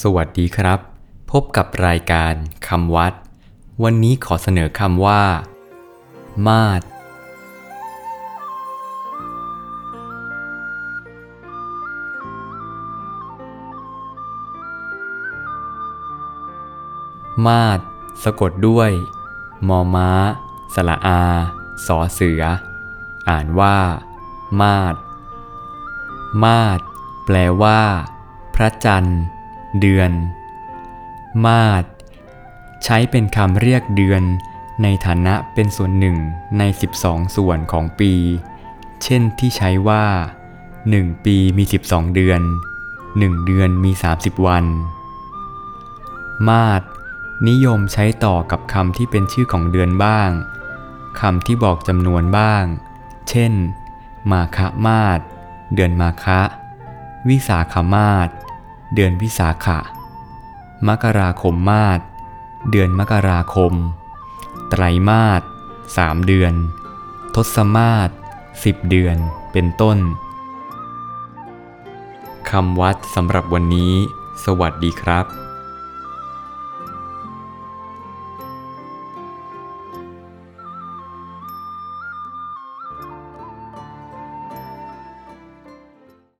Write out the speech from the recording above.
สวัสดีครับ พบกับรายการคำวัด วันนี้ขอเสนอคำว่า มาดมาดสะกดด้วย มอม้าสระอา สอเสือ อ่านว่า มาดมาดแปลว่า พระจันทร์ เดือน มาดใช้เป็นคำเรียกเดือน ในฐานะเป็นส่วนหนึ่งใน 12 ส่วนของปี เช่นที่ใช้ว่า 1 ปีมี 12 เดือน 1 เดือนมี 30 วัน มาดนิยมใช้ต่อกับคำที่เป็นชื่อของเดือนบ้างคำที่บอกจำนวนบ้าง เช่น มาคมาศเดือนมาคะ วิสาขมาศ เดือนวิสาขะ มกราคมมาศเดือนมกราคม ไตรมาสสามเดือน ทศมาศสิบเดือนเป็นต้นคำวัดสำหรับวันนี้ สวัสดีครับ